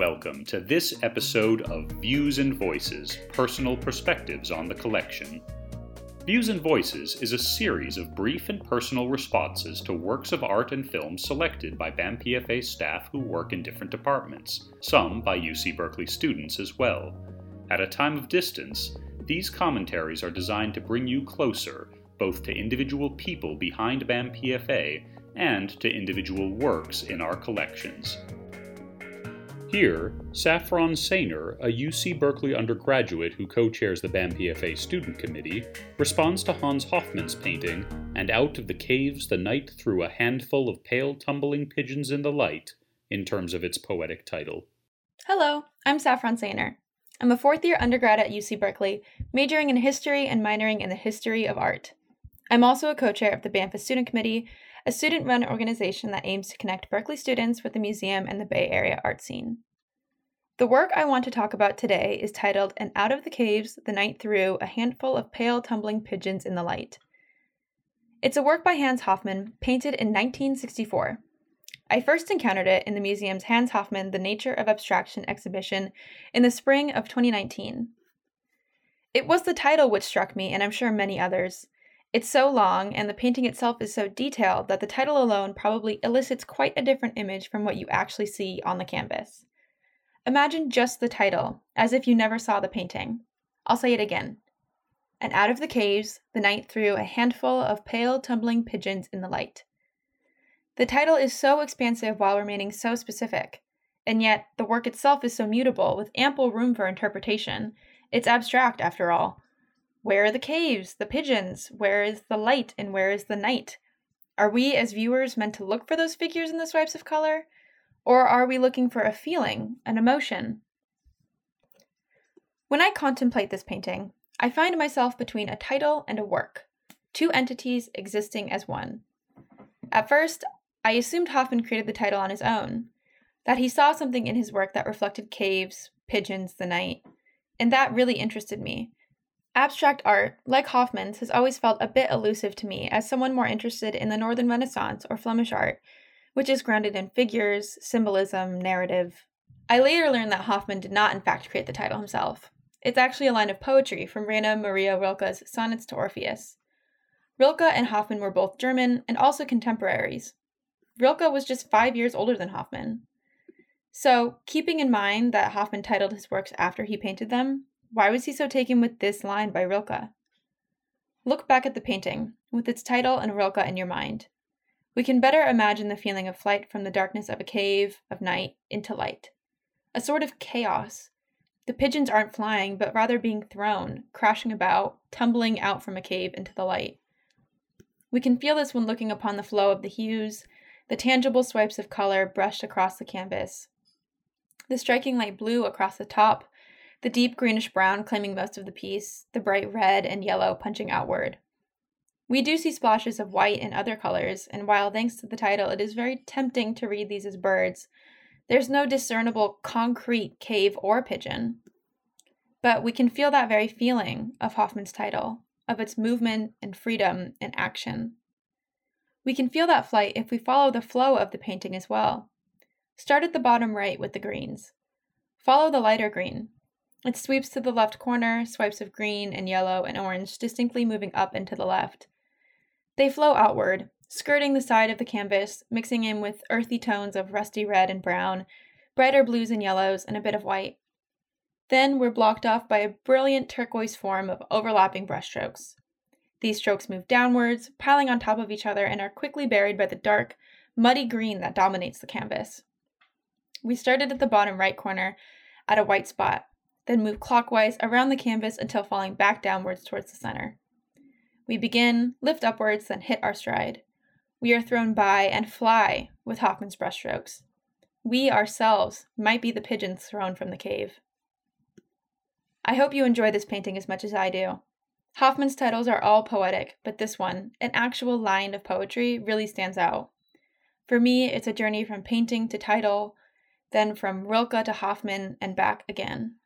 Welcome to this episode of Views and Voices Personal Perspectives on the Collection. Views and Voices is a series of brief and personal responses to works of art and film selected by BAM-PFA staff who work in different departments, some by UC Berkeley students as well. At a time of distance, these commentaries are designed to bring you closer, both to individual people behind BAM-PFA and to individual works in our collections. Here, Saffron Sainer, a UC Berkeley undergraduate who co chairs the BAM-PFA Student Committee, responds to Hans Hofmann's painting, And Out of the Caves the Night Threw a Handful of Pale Tumbling Pigeons in the Light, in terms of its poetic title. Hello, I'm Saffron Sainer. I'm a fourth year undergrad at UC Berkeley, majoring in history and minoring in the history of art. I'm also a co chair of the BAMFA Student Committee, a student run organization that aims to connect Berkeley students with the museum and the Bay Area art scene. The work I want to talk about today is titled And Out of the Caves the Night Threw, a Handful of Pale Tumbling Pigeons in the Light. It's a work by Hans Hofmann, painted in 1964. I first encountered it in the museum's Hans Hofmann The Nature of Abstraction exhibition in the spring of 2019. It was the title which struck me, and I'm sure many others. It's so long, and the painting itself is so detailed that the title alone probably elicits quite a different image from what you actually see on the canvas. Imagine just the title, as if you never saw the painting. I'll say it again. And out of the caves, the night threw a handful of pale, tumbling pigeons in the light. The title is so expansive while remaining so specific, and yet the work itself is so mutable, with ample room for interpretation. It's abstract, after all, where are the caves, the pigeons? Where is the light and where is the night? Are we as viewers meant to look for those figures in the swipes of color? Or are we looking for a feeling, an emotion? When I contemplate this painting, I find myself between a title and a work, two entities existing as one. At first, I assumed Hofmann created the title on his own, that he saw something in his work that reflected caves, pigeons, the night, and that really interested me Abstract art, like Hofmann's, has always felt a bit elusive to me as someone more interested in the Northern Renaissance or Flemish art, which is grounded in figures, symbolism, narrative. I later learned that Hofmann did not, in fact, create the title himself. It's actually a line of poetry from Rainer Maria Rilke's Sonnets to Orpheus. Rilke and Hofmann were both German and also contemporaries. Rilke was just five years older than Hofmann. So, keeping in mind that Hofmann titled his works after he painted them, why was he so taken with this line by Rilke? Look back at the painting, with its title and Rilke in your mind. We can better imagine the feeling of flight from the darkness of a cave, of night, into light. A sort of chaos. The pigeons aren't flying, but rather being thrown, crashing about, tumbling out from a cave into the light. We can feel this when looking upon the flow of the hues, the tangible swipes of color brushed across the canvas. The striking light blue across the top, the deep greenish brown claiming most of the piece, the bright red and yellow punching outward. We do see splashes of white and other colors, and while thanks to the title it is very tempting to read these as birds, there's no discernible concrete cave or pigeon. But we can feel that very feeling of Hofmann's title, of its movement and freedom and action. We can feel that flight if we follow the flow of the painting as well. Start at the bottom right with the greens. Follow the lighter green, it sweeps to the left corner, swipes of green and yellow and orange distinctly moving up and to the left. They flow outward, skirting the side of the canvas, mixing in with earthy tones of rusty red and brown, brighter blues and yellows, and a bit of white. Then we're blocked off by a brilliant turquoise form of overlapping brushstrokes. These strokes move downwards, piling on top of each other, and are quickly buried by the dark, muddy green that dominates the canvas. We started at the bottom right corner at a white spot, then move clockwise around the canvas until falling back downwards towards the center. We begin, lift upwards, then hit our stride. We are thrown by and fly with Hofmann's brushstrokes. We ourselves might be the pigeons thrown from the cave. I hope you enjoy this painting as much as I do. Hofmann's titles are all poetic, but this one, an actual line of poetry, really stands out. For me, it's a journey from painting to title, then from Rilke to Hofmann and back again.